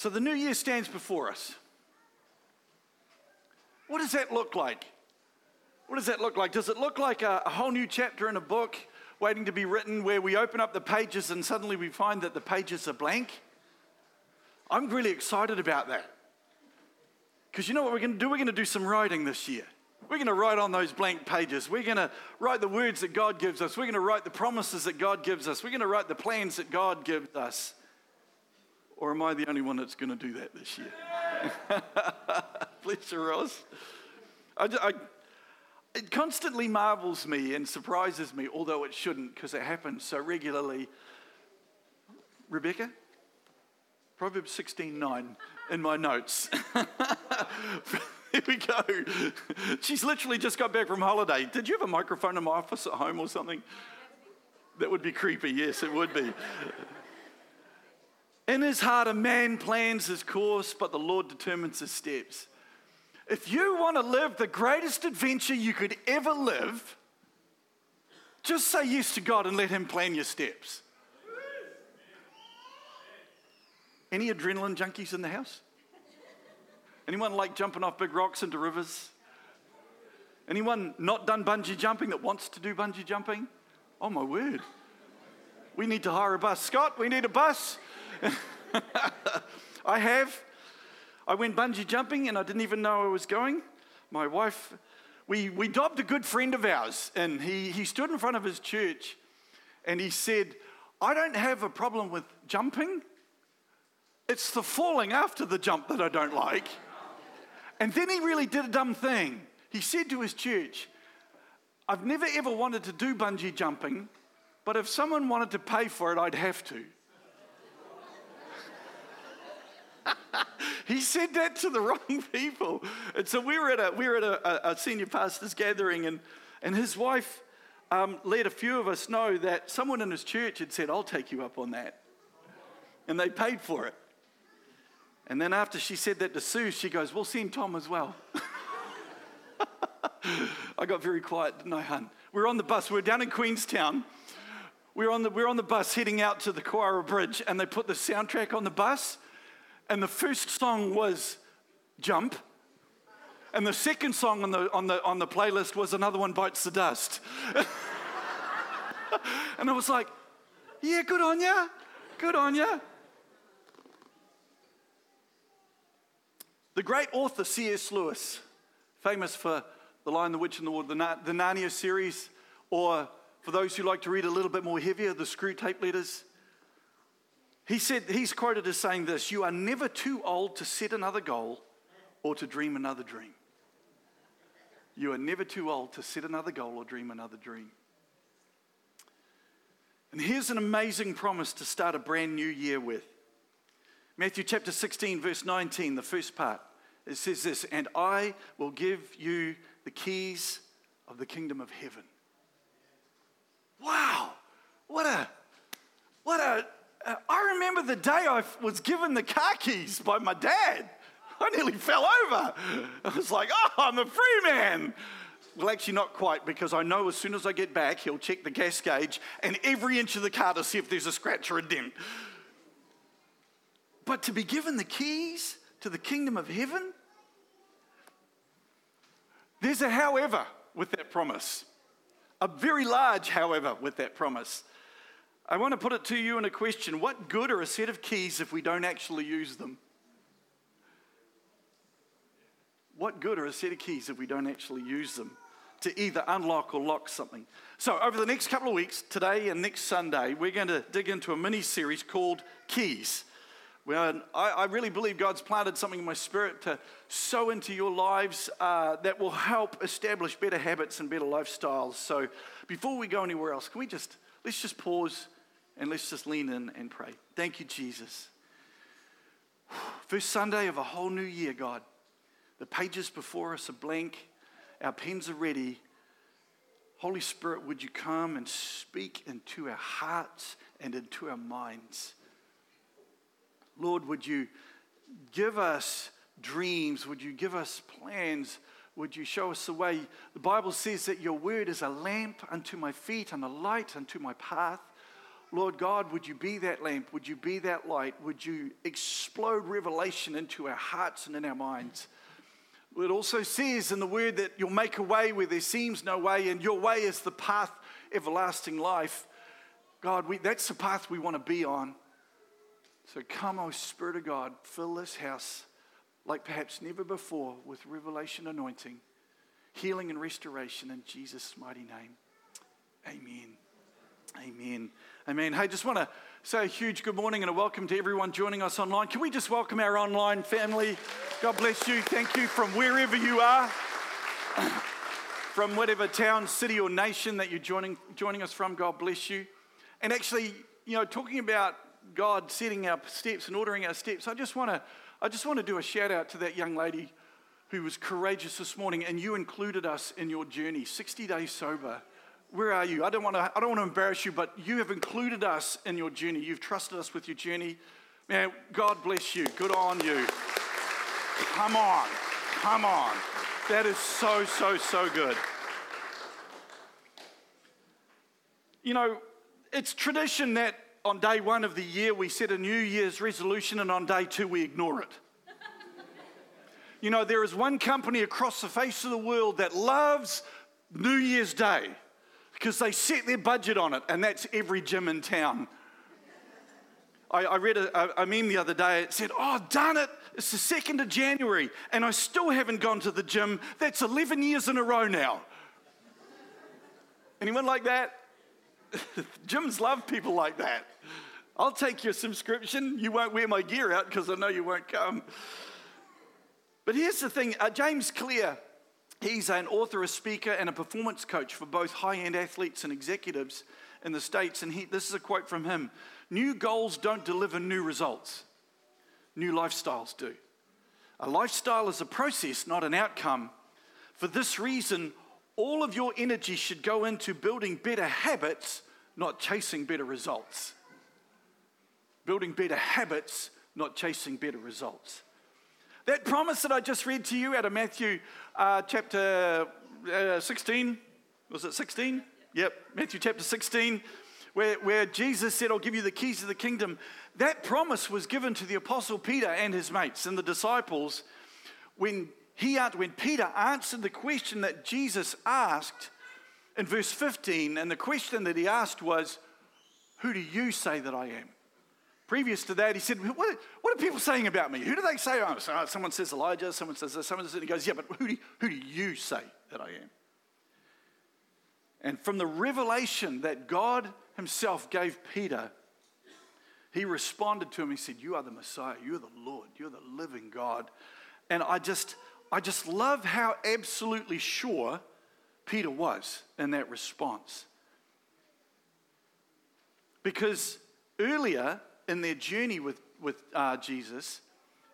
So the new year stands before us. What does that look like? What does that look like? Does it look like a, a, whole new chapter in a book waiting to be written where we open up the pages and suddenly we find that the pages are blank? I'm really excited about that. Because you know what we're going to do? We're going to do some writing this year. We're going to write on those blank pages. We're going to write the words that God gives us. We're going to write the promises that God gives us. We're going to write the plans that God gives us. Or am I the only one that's going to do that this year? Bless you, Ross. I, I, it constantly marvels me and surprises me, although it shouldn't because it happens so regularly. Rebecca? Proverbs 16:9 in my notes. Here we go. She's literally just got back from holiday. Did you have a microphone in my office at home or something? That would be creepy. Yes, it would be. In his heart, a man plans his course, but the Lord determines his steps. If you want to live the greatest adventure you could ever live, just say yes to God and let him plan your steps. Any adrenaline junkies in the house? Anyone like jumping off big rocks into rivers? Anyone not done bungee jumping that wants to do bungee jumping? Oh my word. We need to hire a bus. Scott, we need a bus. I have. I went bungee jumping and I didn't even know I was going. My wife, we, we dobbed a good friend of ours, and he, he stood in front of his church and he said, I don't have a problem with jumping. It's the falling after the jump that I don't like. And then he really did a dumb thing. He said to his church, I've never ever wanted to do bungee jumping, but if someone wanted to pay for it, I'd have to. he said that to the wrong people. And so we were at a, we were at a, a senior pastor's gathering, and, and his wife um, let a few of us know that someone in his church had said, I'll take you up on that. And they paid for it. And then after she said that to Sue, she goes, We'll send Tom as well. I got very quiet, didn't I, hun? We are on the bus. We are down in Queenstown. We are on the, we are on the bus heading out to the Kawarau Bridge, and they put the soundtrack on the bus. And the first song was Jump. And the second song on the, on the, on the playlist was Another One Bites the Dust. and I was like, yeah, good on ya. Good on ya. The great author C.S. Lewis, famous for The Lion, the Witch, and the Ward, the, the Narnia series, or for those who like to read a little bit more heavier, the Screwtape Letters. He said, he's quoted as saying this You are never too old to set another goal or to dream another dream. You are never too old to set another goal or dream another dream. And here's an amazing promise to start a brand new year with Matthew chapter 16, verse 19, the first part. It says this, and I will give you the keys of the kingdom of heaven. Wow, what a, what a, I remember the day I was given the car keys by my dad. I nearly fell over. I was like, oh, I'm a free man. Well, actually, not quite, because I know as soon as I get back, he'll check the gas gauge and every inch of the car to see if there's a scratch or a dent. But to be given the keys to the kingdom of heaven, there's a however with that promise. A very large however with that promise. I want to put it to you in a question What good are a set of keys if we don't actually use them? What good are a set of keys if we don't actually use them to either unlock or lock something? So, over the next couple of weeks, today and next Sunday, we're going to dig into a mini series called Keys. Well, I, I, really believe God's planted something in my spirit to sow into your lives uh, that will help establish better habits and better lifestyles. So, before we go anywhere else, can we just let's just pause and let's just lean in and pray. Thank you, Jesus. First Sunday of a whole new year, God. The pages before us are blank, our pens are ready. Holy Spirit, would you come and speak into our hearts and into our minds? Lord, would you give us dreams? Would you give us plans? Would you show us the way? The Bible says that your word is a lamp unto my feet and a light unto my path. Lord God, would you be that lamp? Would you be that light? Would you explode revelation into our hearts and in our minds? It also says in the word that you'll make a way where there seems no way, and your way is the path everlasting life. God, we, that's the path we want to be on. So come, O Spirit of God, fill this house like perhaps never before with revelation anointing, healing and restoration in Jesus' mighty name. Amen. Amen. Amen. Hey, just want to say a huge good morning and a welcome to everyone joining us online. Can we just welcome our online family? God bless you. Thank you from wherever you are, from whatever town, city, or nation that you're joining, joining us from. God bless you. And actually, you know, talking about God setting our steps and ordering our steps, I just want to I just want to do a shout out to that young lady who was courageous this morning, and you included us in your journey, 60 days sober. Where are you? I don't want to, I don't want to embarrass you, but you have included us in your journey. You've trusted us with your journey. Man, God bless you. Good on you. Come on. Come on. That is so, so, so good. You know, it's tradition that on day one of the year we set a New Year's resolution, and on day two we ignore it. you know, there is one company across the face of the world that loves New Year's Day because they set their budget on it, and that's every gym in town. I, I read a, a, meme the other day. It said, Oh, darn it, it's the 2nd of January, and I still haven't gone to the gym. That's 11 years in a row now. Anyone like that? Gyms love people like that. I'll take your subscription. You won't wear my gear out because I know you won't come. But here's the thing uh, James Clear He's an author, a speaker, and a performance coach for both high end athletes and executives in the States. And he, this is a quote from him New goals don't deliver new results, new lifestyles do. A lifestyle is a process, not an outcome. For this reason, all of your energy should go into building better habits, not chasing better results. Building better habits, not chasing better results. That promise that I just read to you out of Matthew uh, chapter uh, 16, was it 16? Yep, Matthew chapter 16, where, where Jesus said, I'll give you the keys of the kingdom. That promise was given to the apostle Peter and his mates and the disciples when, he, when Peter answered the question that Jesus asked in verse 15. And the question that he asked was, Who do you say that I am? Previous to that, he said, What, what are people saying about me? Who do they say I am? So, uh, someone says Elijah, someone says this, someone says this. He goes, Yeah, but who do, who do you say that I am? And from the revelation that God Himself gave Peter, he responded to him. He said, You are the Messiah. You're the Lord. You're the living God. And I just, I just love how absolutely sure Peter was in that response. Because earlier, in their journey with, with uh, Jesus,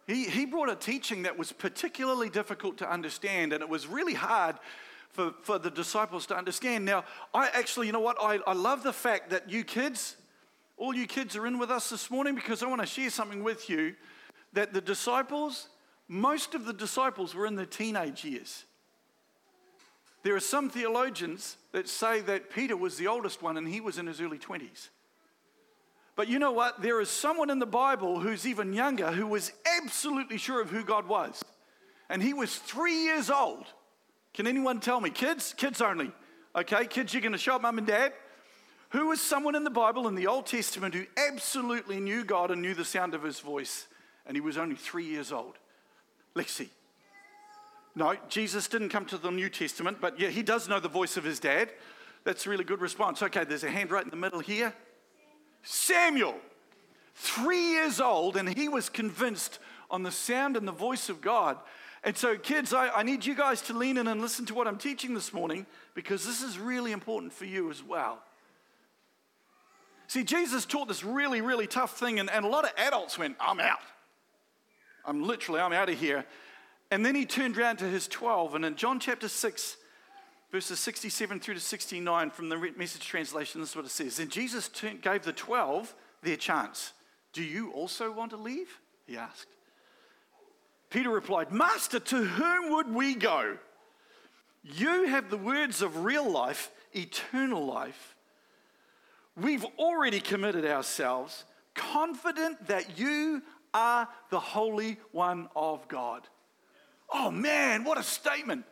he, he brought a teaching that was particularly difficult to understand, and it was really hard for, for the disciples to understand. Now, I actually, you know what? I, I love the fact that you kids, all you kids are in with us this morning because I want to share something with you that the disciples, most of the disciples were in their teenage years. There are some theologians that say that Peter was the oldest one and he was in his early 20s. But you know what? There is someone in the Bible who's even younger who was absolutely sure of who God was. And he was three years old. Can anyone tell me? Kids? Kids only. Okay, kids, you're going to show up mum and dad. Who was someone in the Bible in the Old Testament who absolutely knew God and knew the sound of his voice? And he was only three years old. Lexi. No, Jesus didn't come to the New Testament, but yeah, he does know the voice of his dad. That's a really good response. Okay, there's a hand right in the middle here. Samuel, three years old, and he was convinced on the sound and the voice of God. And so, kids, I, I, need you guys to lean in and listen to what I'm teaching this morning because this is really important for you as well. See, Jesus taught this really, really tough thing, and, and a lot of adults went, I'm out. I'm literally, I'm out of here. And then he turned around to his 12, and in John chapter 6, verses 67 through to 69 from the message translation, this is what it says. Then Jesus gave the 12 their chance. Do you also want to leave? He asked. Peter replied, Master, to whom would we go? You have the words of real life, eternal life. we've already committed ourselves, confident that you are the Holy One of God. Oh man, what a statement!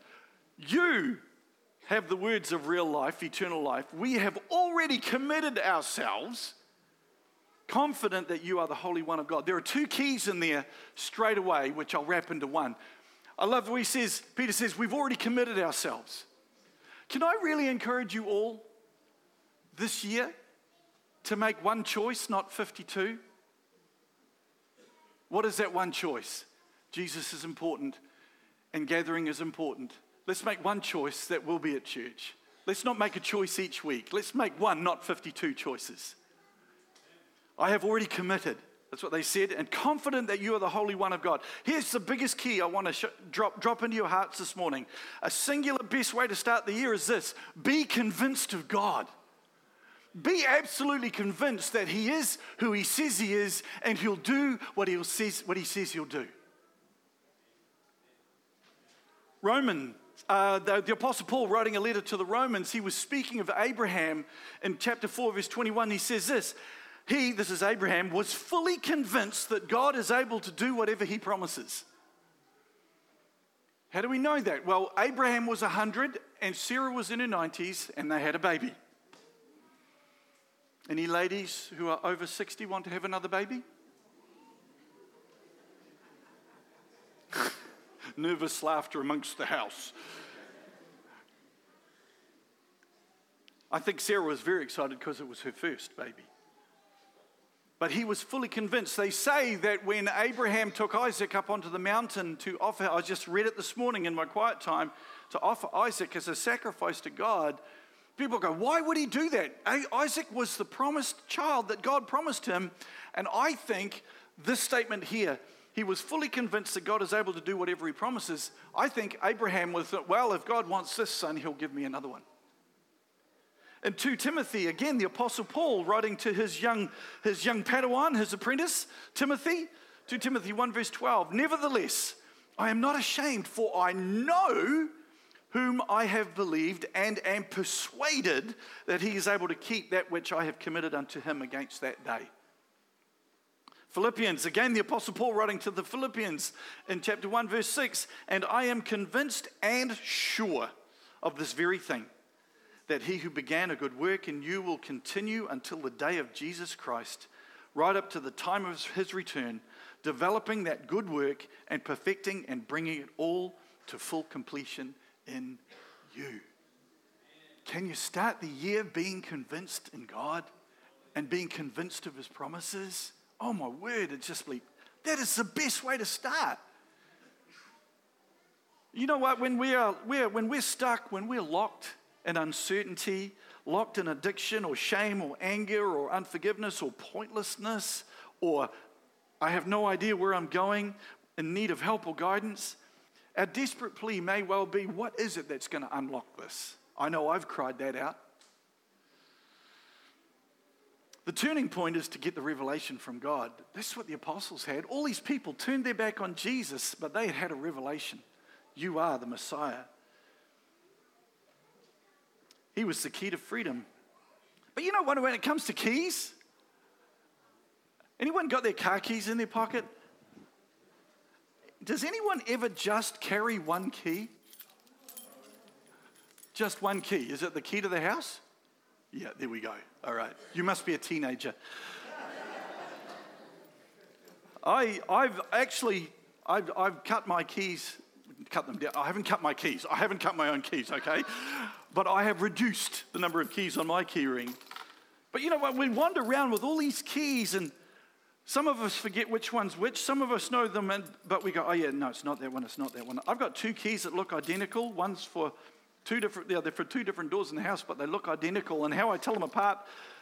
You have the words of real life, eternal life. We have already committed ourselves, confident that you are the Holy One of God. There are two keys in there straight away, which I'll wrap into one. I love what he says, Peter says, we've already committed ourselves. Can I really encourage you all this year to make one choice, not 52? What is that one choice? Jesus is important and gathering is important. Let's make one choice that will be at church. Let's not make a choice each week. Let's make one, not 52 choices. I have already committed. That's what they said, and confident that you are the Holy One of God. Here's the biggest key I want to sh- drop, drop into your hearts this morning. A singular best way to start the year is this be convinced of God. Be absolutely convinced that He is who He says He is, and He'll do what, he says, what He says He'll do. Roman, uh, the, the, Apostle Paul writing a letter to the Romans, he was speaking of Abraham in chapter 4, verse 21. He says this He, this is Abraham, was fully convinced that God is able to do whatever he promises. How do we know that? Well, Abraham was 100 and Sarah was in her 90s and they had a baby. Any ladies who are over 60 want to have another baby? Nervous laughter amongst the house. I think Sarah was very excited because it was her first baby. But he was fully convinced. They say that when Abraham took Isaac up onto the mountain to offer, I just read it this morning in my quiet time, to offer Isaac as a sacrifice to God, People go, why would he do that? Isaac was the promised child that God promised him. And I think this statement here, he was fully convinced that God is able to do whatever he promises. I think Abraham was well, if God wants this son, he'll give me another one. And 2 Timothy, again, the Apostle Paul writing to his young, his young Padawan, his apprentice, Timothy, 2 Timothy 1, verse 12. Nevertheless, I am not ashamed, for I know whom I have believed and am persuaded that he is able to keep that which I have committed unto him against that day. Philippians, again, the Apostle Paul writing to the Philippians in chapter 1, verse 6 And I am convinced and sure of this very thing, that he who began a good work in you will continue until the day of Jesus Christ, right up to the time of his return, developing that good work and perfecting and bringing it all to full completion in you. Can you start the year being convinced in God and being convinced of His promises? Oh my word, it's just like, that is the best way to start. You know what? When, we are, we're, when we're stuck, when we're locked in uncertainty, locked in addiction or shame or anger or unforgiveness or pointlessness, or I have no idea where I'm going, in need of help or guidance, our desperate plea may well be what is it that's going to unlock this? I know I've cried that out. The turning point is to get the revelation from God. That's what the apostles had. All these people turned their back on Jesus, but they had had a revelation. You are the Messiah. He was the key to freedom. But you know what, when it comes to keys, anyone got their car keys in their pocket? Does anyone ever just carry one key? Just one key. Is it the key to the house? Yeah, there we go. All right. You must be a teenager. I, I've actually, I've, I've cut my keys, cut them down. I haven't cut my keys. I haven't cut my own keys, okay? But I have reduced the number of keys on my key ring. But you know what? We wander around with all these keys and some of us forget which one's which. Some of us know them, and, but we go, oh, yeah, no, it's not that one, it's not that one. I've got two keys that look identical. One's for two different, they're for two different doors in the house, but they look identical. And how I tell them apart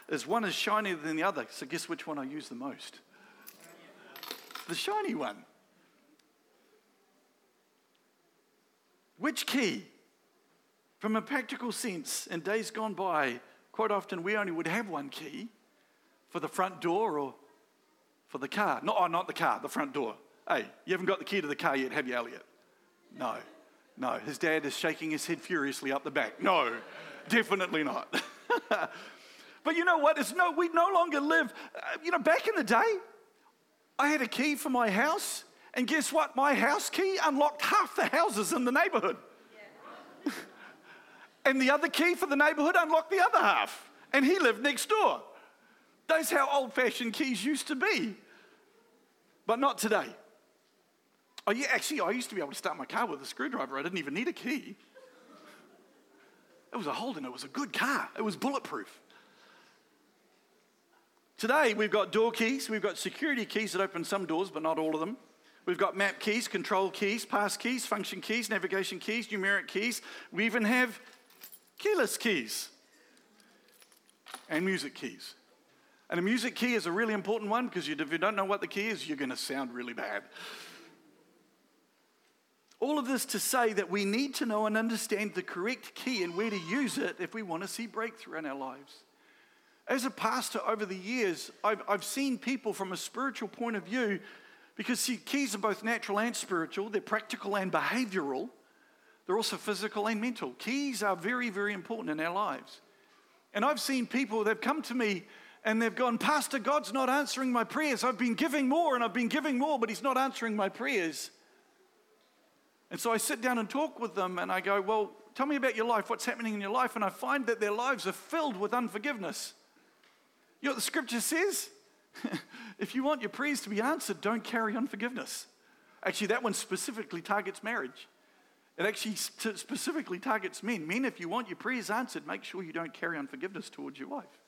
is one is shinier than the other. So guess which one I use the most? The shiny one. Which key? From a practical sense, in days gone by, quite often we only would have one key for the front door or for the car. No, oh, not the car, the front door. Hey, you haven't got the key to the car yet, have you, Elliot? No, no. His dad is shaking his head furiously up the back. No, definitely not. But you know what? It's no, we no longer live. Uh, you know, back in the day, I had a key for my house, and guess what? My house key unlocked half the houses in the neighborhood. And the other key for the neighborhood unlocked the other half. And he lived next door. That's how old fashioned keys used to be. But not today. Oh, yeah, actually, I used to be able to start my car with a screwdriver. I didn't even need a key. It was a Holden, it was a good car, it was bulletproof. Today, we've got door keys, we've got security keys that open some doors, but not all of them. We've got map keys, control keys, pass keys, function keys, navigation keys, numeric keys. We even have keyless keys and music keys. And a music key is a really important one because if you don't know what the key is, you're going to sound really bad. All of this to say that we need to know and understand the correct key and where to use it if we want to see breakthrough in our lives. As a pastor over the years, I've, I've seen people from a spiritual point of view, because see, keys are both natural and spiritual, they're practical and behavioral, they're also physical and mental. Keys are very, very important in our lives. And I've seen people, they've come to me and they've gone, Pastor, God's not answering my prayers. I've been giving more and I've been giving more, but He's not answering my prayers. And so I sit down and talk with them and I go, Well, tell me about your life. What's happening in your life? And I find that their lives are filled with unforgiveness. You know what the scripture says? if you want your prayers to be answered, don't carry unforgiveness. Actually, that one specifically targets marriage. It actually specifically targets men. Men, if you want your prayers answered, make sure you don't carry unforgiveness towards your wife.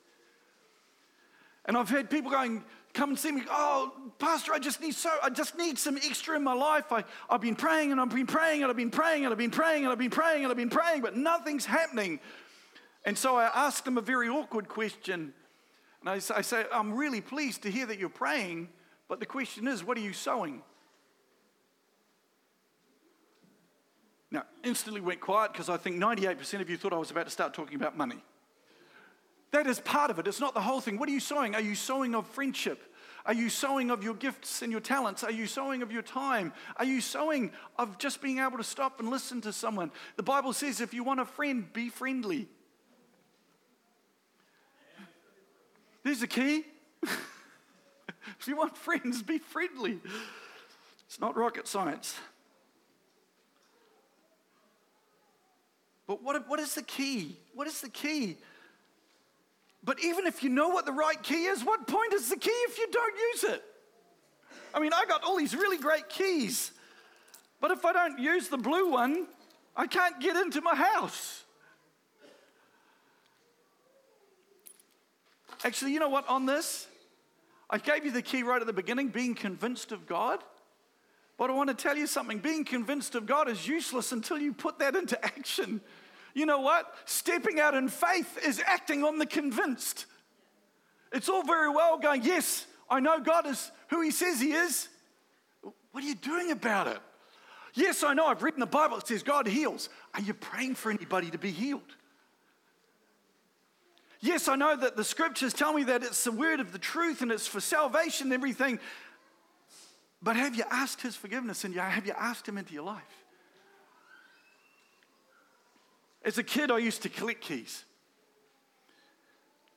And I've heard people going, come and see me, oh, Pastor, I just need so I just need some extra in my life. I, I've been praying and I've been praying and I've been praying and I've been praying and I've been praying and I've been praying, but nothing's happening. And so I asked them a very awkward question. And I I say, I'm really pleased to hear that you're praying, but the question is, what are you sowing? Now, instantly went quiet because I think 98% of you thought I was about to start talking about money. That is part of it, it's not the whole thing. What are you sowing? Are you sowing of friendship? Are you sowing of your gifts and your talents? Are you sowing of your time? Are you sowing of just being able to stop and listen to someone? The Bible says if you want a friend, be friendly. There's a key. if you want friends, be friendly. It's not rocket science. But what, what is the key? What is the key? But even if you know what the right key is, what point is the key if you don't use it? I mean, I got all these really great keys, but if I don't use the blue one, I can't get into my house. Actually, you know what? On this, I gave you the key right at the beginning being convinced of God. But I want to tell you something being convinced of God is useless until you put that into action. You know what? Stepping out in faith is acting on the convinced. It's all very well going, Yes, I know God is who He says He is. What are you doing about it? Yes, I know I've read in the Bible it says God heals. Are you praying for anybody to be healed? Yes, I know that the scriptures tell me that it's the word of the truth and it's for salvation and everything. But have you asked his forgiveness and have you asked him into your life? As a kid, I used to collect keys.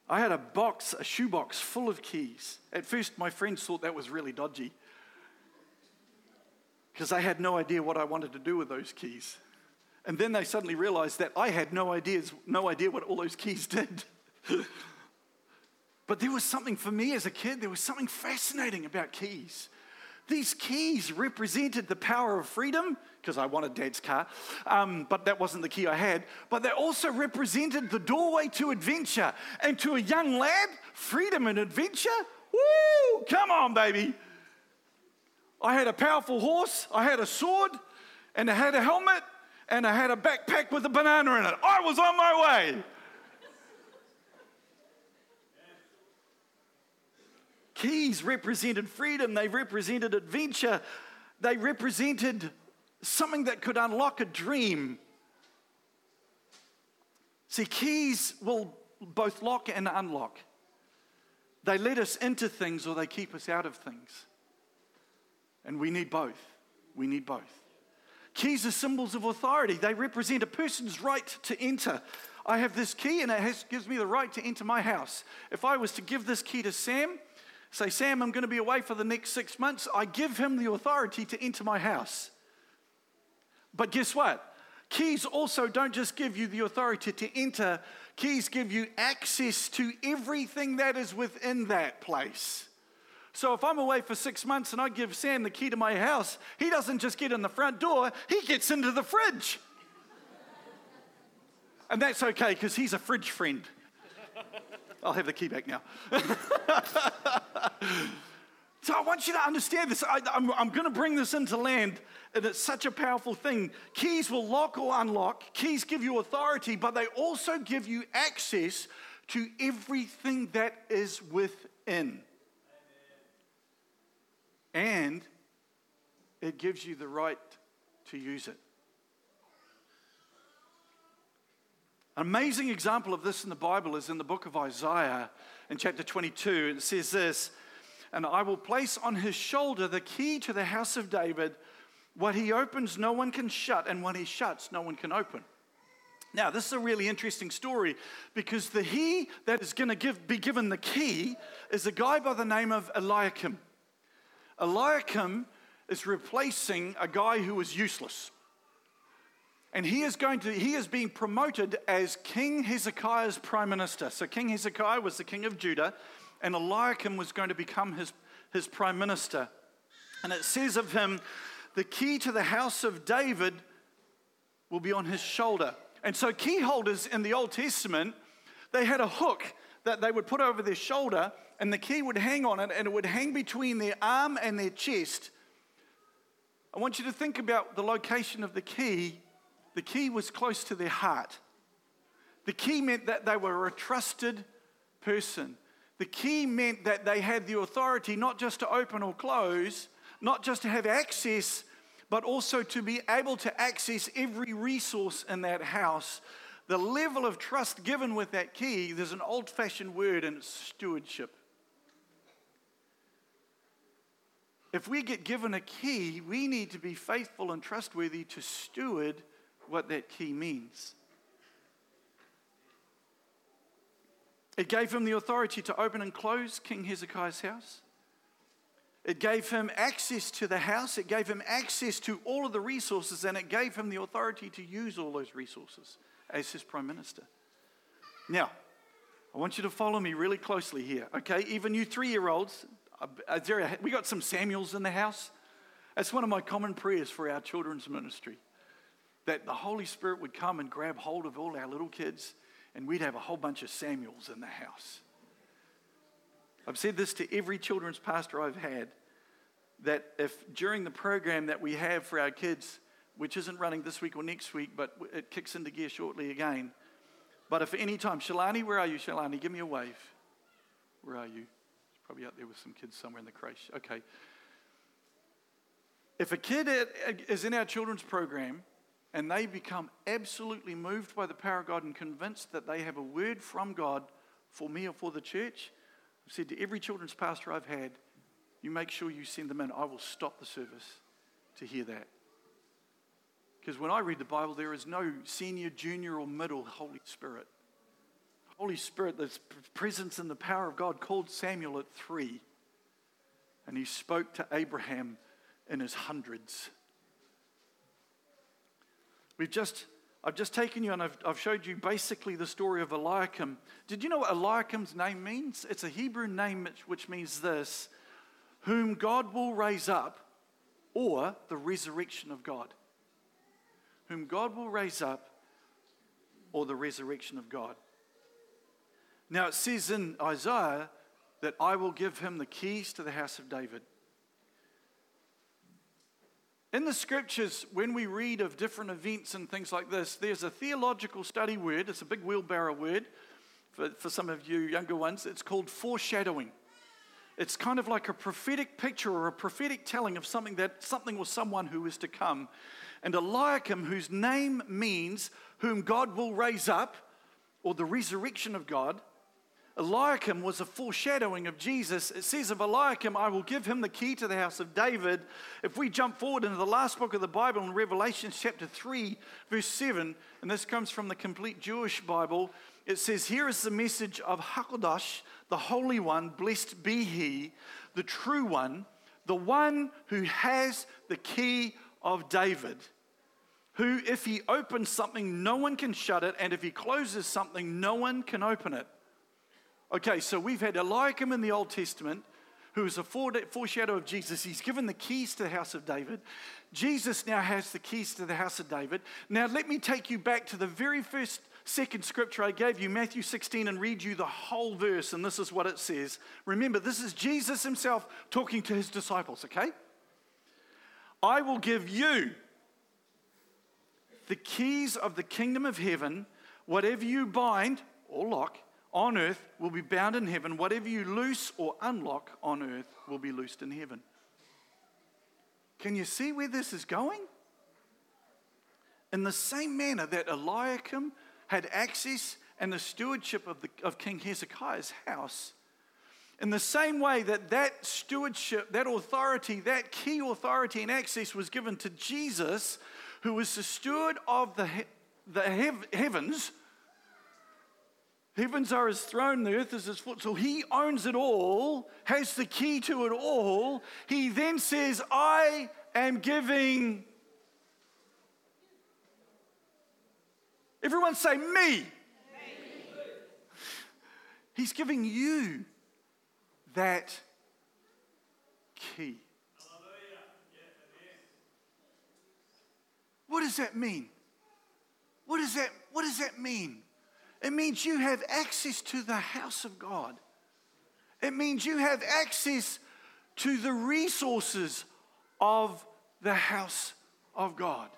I had a box, a shoebox full of keys. At first, my friends thought that was really dodgy because I had no idea what I wanted to do with those keys. And then they suddenly realized that I had no, ideas, no idea what all those keys did. but there was something for me as a kid, there was something fascinating about keys. These keys represented the power of freedom, because I wanted dad's car, um, but that wasn't the key I had. But they also represented the doorway to adventure. And to a young lad, freedom and adventure, woo, come on, baby. I had a powerful horse, I had a sword, and I had a helmet, and I had a backpack with a banana in it. I was on my way. Keys represented freedom, they represented adventure, they represented something that could unlock a dream. See, keys will both lock and unlock. They let us into things or they keep us out of things. And we need both. We need both. Keys are symbols of authority, they represent a person's right to enter. I have this key and it has, gives me the right to enter my house. If I was to give this key to Sam, say, Sam, I'm going to be away for the next six months, I give him the authority to enter my house. But guess what? Keys also don't just give you the authority to enter, keys give you access to everything that is within that place. So if I'm away for six months and I give Sam the key to my house, he doesn't just get in the front door, he gets into the fridge. and that's okay because he's a fridge friend. I'll have the key back now. so I want you to understand this. I, am going to bring this into land, and it's such a powerful thing. Keys will lock or unlock, keys give you authority, but they also give you access to everything that is within. And it gives you the right to use it. An amazing example of this in the Bible is in the book of Isaiah in chapter 22. It says this And I will place on his shoulder the key to the house of David. What he opens, no one can shut, and what he shuts, no one can open. Now, this is a really interesting story because the he that is going to give, be given the key is a guy by the name of Eliakim. Eliakim is replacing a guy who was useless. And he is going to, he is being promoted as King Hezekiah's prime minister. So King Hezekiah was the king of Judah, and Eliakim was going to become his, his prime minister. And it says of him, the key to the house of David will be on his shoulder. And so key holders in the Old Testament, they had a hook that they would put over their shoulder, and the key would hang on it, and it would hang between their arm and their chest. I want you to think about the location of the key the key was close to their heart. The key meant that they were a trusted person. The key meant that they had the authority not just to open or close, not just to have access, but also to be able to access every resource in that house. The level of trust given with that key, there's an old fashioned word and it's stewardship. If we get given a key, we need to be faithful and trustworthy to steward what that key means. It gave him the authority to open and close King Hezekiah's house. It gave him access to the house. It gave him access to all of the resources, and it gave him the authority to use all those resources as his prime minister. Now, I want you to follow me really closely here, okay? Even you three year olds, uh, we got some Samuels in the house. That's one of my common prayers for our children's ministry that the Holy Spirit would come and grab hold of all our little kids, and we'd have a whole bunch of Samuels in the house. I've said this to every children's pastor I've had that if during the program that we have for our kids, which isn't running this week or next week, but it kicks into gear shortly again. But if any time, Shalani, where are you, Shalani? Give me a wave. Where are you? It's probably out there with some kids somewhere in the creche. Okay. If a kid is in our children's program and they become absolutely moved by the power of God and convinced that they have a word from God for me or for the church, I've said to every children's pastor I've had, you make sure you send them in. I will stop the service to hear that. Because when I read the Bible, there is no senior, junior, or middle Holy Spirit. Holy Spirit, the presence and the power of God called Samuel at three, and he spoke to Abraham in his hundreds. We've just, I've just taken you and I've, I've showed you basically the story of Eliakim. Did you know what Eliakim's name means? It's a Hebrew name which, which means this whom God will raise up, or the resurrection of God. Whom God will raise up, or the resurrection of God. Now it says in Isaiah that I will give him the keys to the house of David. In the scriptures, when we read of different events and things like this, there's a theological study word, it's a big wheelbarrow word for, for some of you younger ones. It's called foreshadowing. It's kind of like a prophetic picture or a prophetic telling of something that something or someone who is to come. And Eliakim, whose name means whom God will raise up, or the resurrection of God, Eliakim was a foreshadowing of Jesus. It says of Eliakim, I will give him the key to the house of David. If we jump forward into the last book of the Bible in Revelation chapter 3, verse 7, and this comes from the complete Jewish Bible, it says, Here is the message of Hakodash, the Holy One, blessed be he, the true one, the one who has the key of David who, if he opens something, no one can shut it, and if he closes something, no one can open it. Okay, so we've had Eliakim in the Old Testament, who is a foreshadow of Jesus. He's given the keys to the house of David. Jesus now has the keys to the house of David. Now, let me take you back to the very first second scripture I gave you, Matthew 16, and read you the whole verse. And this is what it says. Remember, this is Jesus himself talking to his disciples, okay? I will give you the keys of the kingdom of heaven. Whatever you bind or lock on earth will be bound in heaven. Whatever you loose or unlock on earth will be loosed in heaven. Can you see where this is going? In the same manner that Eliakim had access and the stewardship of, the, of King Hezekiah's house, in the same way that that stewardship, that authority, that key authority and access was given to Jesus, who was the steward of the, the hev- heavens. Heavens are his throne, the earth is his foot. So he owns it all, has the key to it all. He then says, I am giving. Everyone say, me. me. He's giving you that key. What does that mean? What does that, what does that mean? It means you have access to the house of God. It means you have access to the resources of the house of God.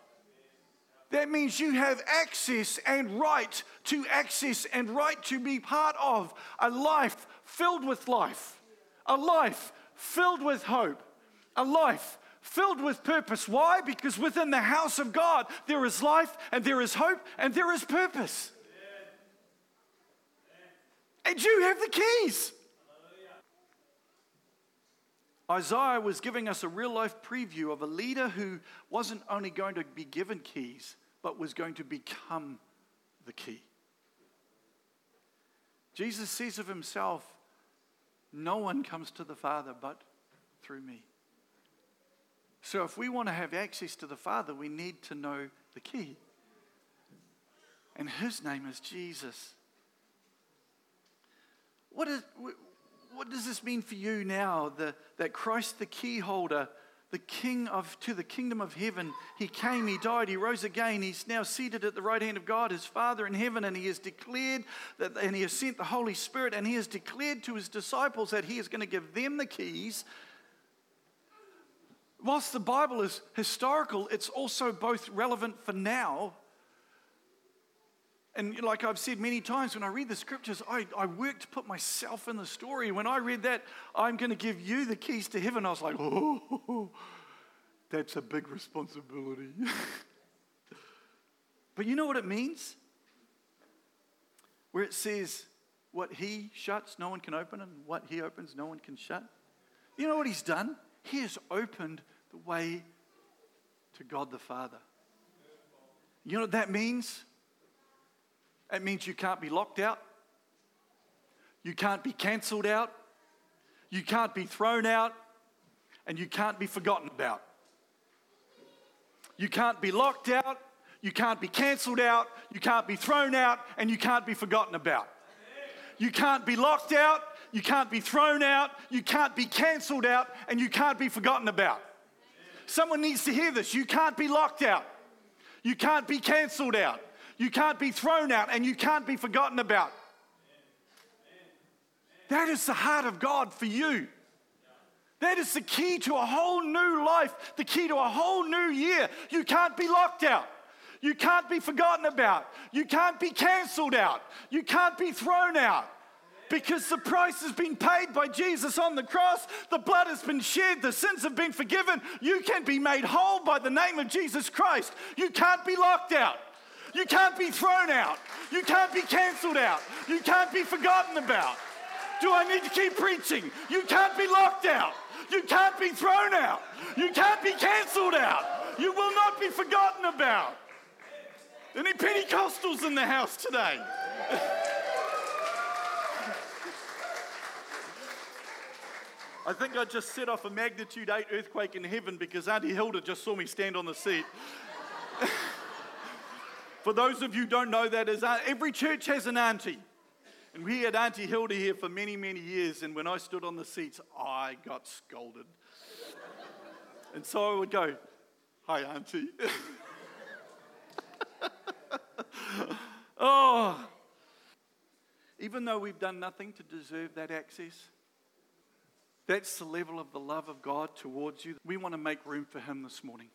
That means you have access and right to access and right to be part of a life filled with life, a life filled with hope, a life filled with purpose. Why? Because within the house of God, there is life and there is hope and there is purpose. And you have the keys. Isaiah was giving us a real life preview of a leader who wasn't only going to be given keys, but was going to become the key. Jesus says of himself, No one comes to the Father but through me. So, if we want to have access to the Father, we need to know the key. And his name is Jesus. What, is, what does this mean for you now? The, that Christ, the key holder, the king of to the kingdom of heaven, he came, he died, he rose again. He's now seated at the right hand of God, his Father in heaven, and he has declared that, and he has sent the Holy Spirit, and he has declared to his disciples that he is going to give them the keys whilst the Bible is historical, it's also both relevant for now. And like I've said many times, when I read the scriptures, I, I work to put myself in the story. When I read that, I'm going to give you the keys to heaven, I was like, oh, that's a big responsibility. but you know what it means? Where it says, what he shuts, no one can open, and what he opens, no one can shut. You know what he's done? He has opened the way to God the Father. You know what that means? It means you can't be locked out, you can't be cancelled out, you can't be thrown out, and you can't be forgotten about. You can't be locked out, you can't be cancelled out, you can't be thrown out, and you can't be forgotten about. You can't be locked out, you can't be thrown out, you can't be cancelled out, and you can't be forgotten about. Someone needs to hear this. You can't be locked out, you can't be cancelled out, you can't be thrown out, and you can't be forgotten about. That is the heart of God for you. That is the key to a whole new life, the key to a whole new year. You can't be locked out. You can't be forgotten about. You can't be cancelled out. You can't be thrown out because the price has been paid by Jesus on the cross. The blood has been shed. The sins have been forgiven. You can be made whole by the name of Jesus Christ. You can't be locked out. You can't be thrown out. You can't be cancelled out. You can't be forgotten about. Do I need to keep preaching? You can't be locked out. You can't be thrown out. You can't be cancelled out. You will not be forgotten about. Any Pentecostals in the house today? I think I just set off a magnitude 8 earthquake in heaven because Auntie Hilda just saw me stand on the seat. for those of you don't know that, is every church has an auntie. And we had Auntie Hilda here for many, many years. And when I stood on the seats, I got scolded. and so I would go, Hi, Auntie. oh, even though we've done nothing to deserve that access, that's the level of the love of God towards you. We want to make room for Him this morning.